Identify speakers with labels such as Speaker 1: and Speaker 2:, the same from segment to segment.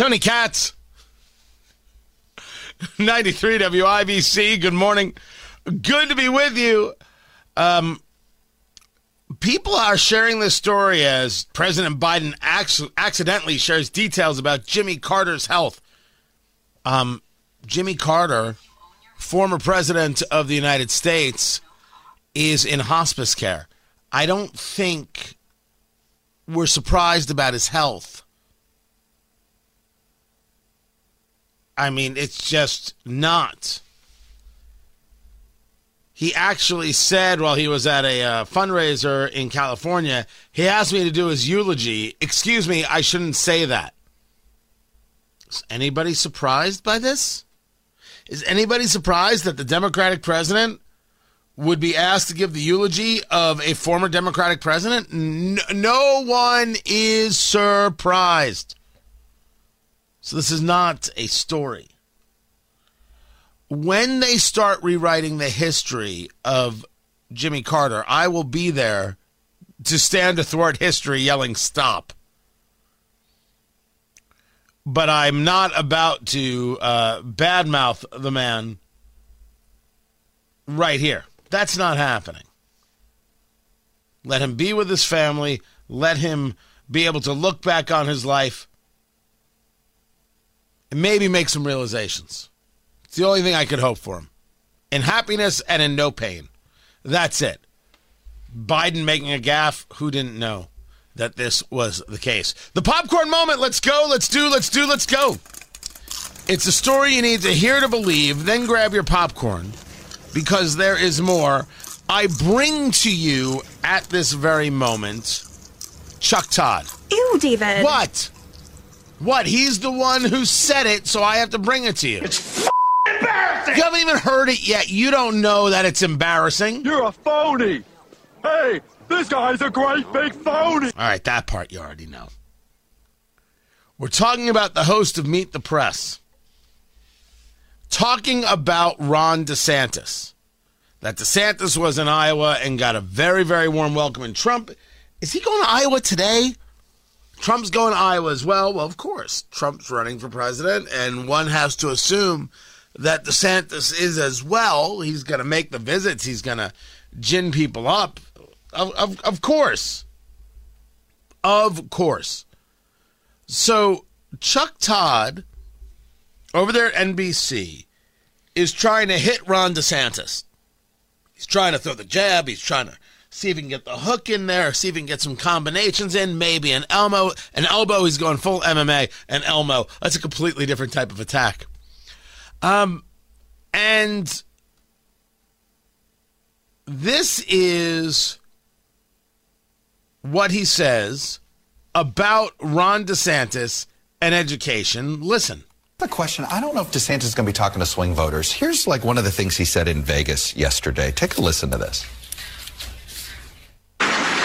Speaker 1: Tony Katz, 93 WIBC. Good morning. Good to be with you. Um, people are sharing this story as President Biden ac- accidentally shares details about Jimmy Carter's health. Um, Jimmy Carter, former president of the United States, is in hospice care. I don't think we're surprised about his health. I mean, it's just not. He actually said while he was at a uh, fundraiser in California, he asked me to do his eulogy. Excuse me, I shouldn't say that. Is anybody surprised by this? Is anybody surprised that the Democratic president would be asked to give the eulogy of a former Democratic president? No, no one is surprised. So this is not a story. When they start rewriting the history of Jimmy Carter, I will be there to stand athwart history yelling stop. But I'm not about to uh, badmouth the man right here. That's not happening. Let him be with his family. Let him be able to look back on his life and maybe make some realizations. It's the only thing I could hope for him. In happiness and in no pain. That's it. Biden making a gaffe, who didn't know that this was the case? The popcorn moment, let's go, let's do, let's do, let's go. It's a story you need to hear to believe, then grab your popcorn because there is more. I bring to you at this very moment Chuck Todd.
Speaker 2: Ew, David.
Speaker 1: What? What? He's the one who said it, so I have to bring it to you.
Speaker 3: It's embarrassing.
Speaker 1: You haven't even heard it yet. You don't know that it's embarrassing.
Speaker 3: You're a phony. Hey, this guy's a great big phony.
Speaker 1: All right, that part you already know. We're talking about the host of Meet the Press. Talking about Ron DeSantis. That DeSantis was in Iowa and got a very, very warm welcome. And Trump, is he going to Iowa today? Trump's going to Iowa as well. Well, of course, Trump's running for president, and one has to assume that DeSantis is as well. He's going to make the visits. He's going to gin people up. Of, of, of course. Of course. So Chuck Todd over there at NBC is trying to hit Ron DeSantis. He's trying to throw the jab. He's trying to see if he can get the hook in there, see if he can get some combinations in, maybe an elbow. An elbow, he's going full MMA. An elbow, that's a completely different type of attack. Um, and this is what he says about Ron DeSantis and education. Listen.
Speaker 4: The question I don't know if DeSantis is going to be talking to swing voters. Here's like one of the things he said in Vegas yesterday. Take a listen to this.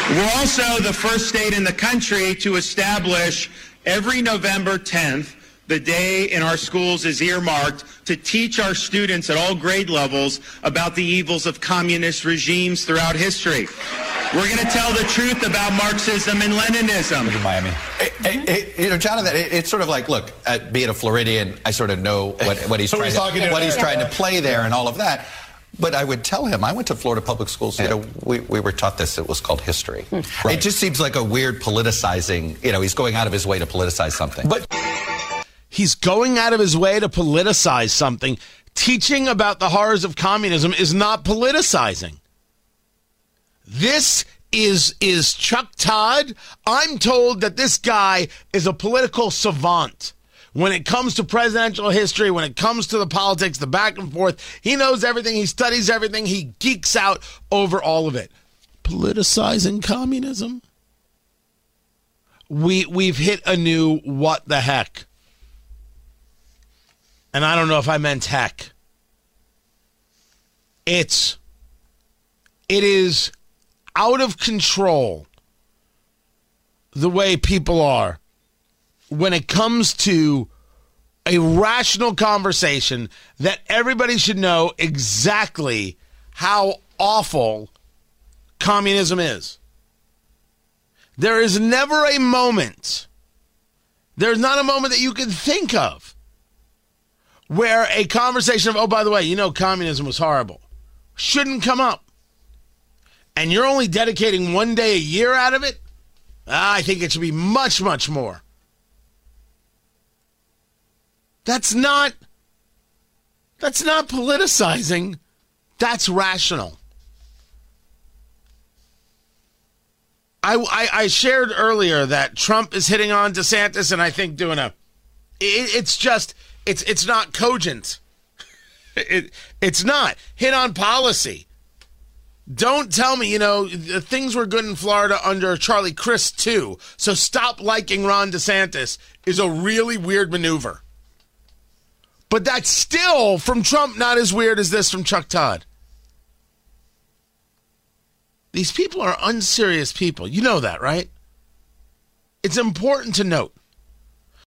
Speaker 5: We're also the first state in the country to establish every November 10th the day in our schools is earmarked to teach our students at all grade levels about the evils of communist regimes throughout history. We're going to tell the truth about Marxism and Leninism.
Speaker 4: In Miami. It, it, it, you know, Jonathan, it's sort of like, look, uh, being a Floridian, I sort of know what, what he's, trying, to, what he's trying to play there and all of that. But I would tell him, I went to Florida public schools. You know, we, we were taught this. It was called history. Hmm. Right. It just seems like a weird politicizing. You know, he's going out of his way to politicize something.
Speaker 1: But he's going out of his way to politicize something. Teaching about the horrors of communism is not politicizing. This is is Chuck Todd. I'm told that this guy is a political savant. When it comes to presidential history, when it comes to the politics, the back and forth, he knows everything, he studies everything, he geeks out over all of it. Politicizing communism? We we've hit a new what the heck. and I don't know if I meant heck. It's it is out of control the way people are when it comes to a rational conversation that everybody should know exactly how awful communism is. There is never a moment, there's not a moment that you can think of where a conversation of, oh, by the way, you know, communism was horrible, shouldn't come up. And you're only dedicating one day a year out of it? Ah, I think it should be much, much more. That's not that's not politicizing. That's rational. I, I, I shared earlier that Trump is hitting on DeSantis, and I think doing a, it, it's just it's it's not cogent. It it's not hit on policy. Don't tell me, you know, things were good in Florida under Charlie Crist too. So stop liking Ron DeSantis is a really weird maneuver. But that's still from Trump not as weird as this from Chuck Todd. These people are unserious people. You know that, right? It's important to note.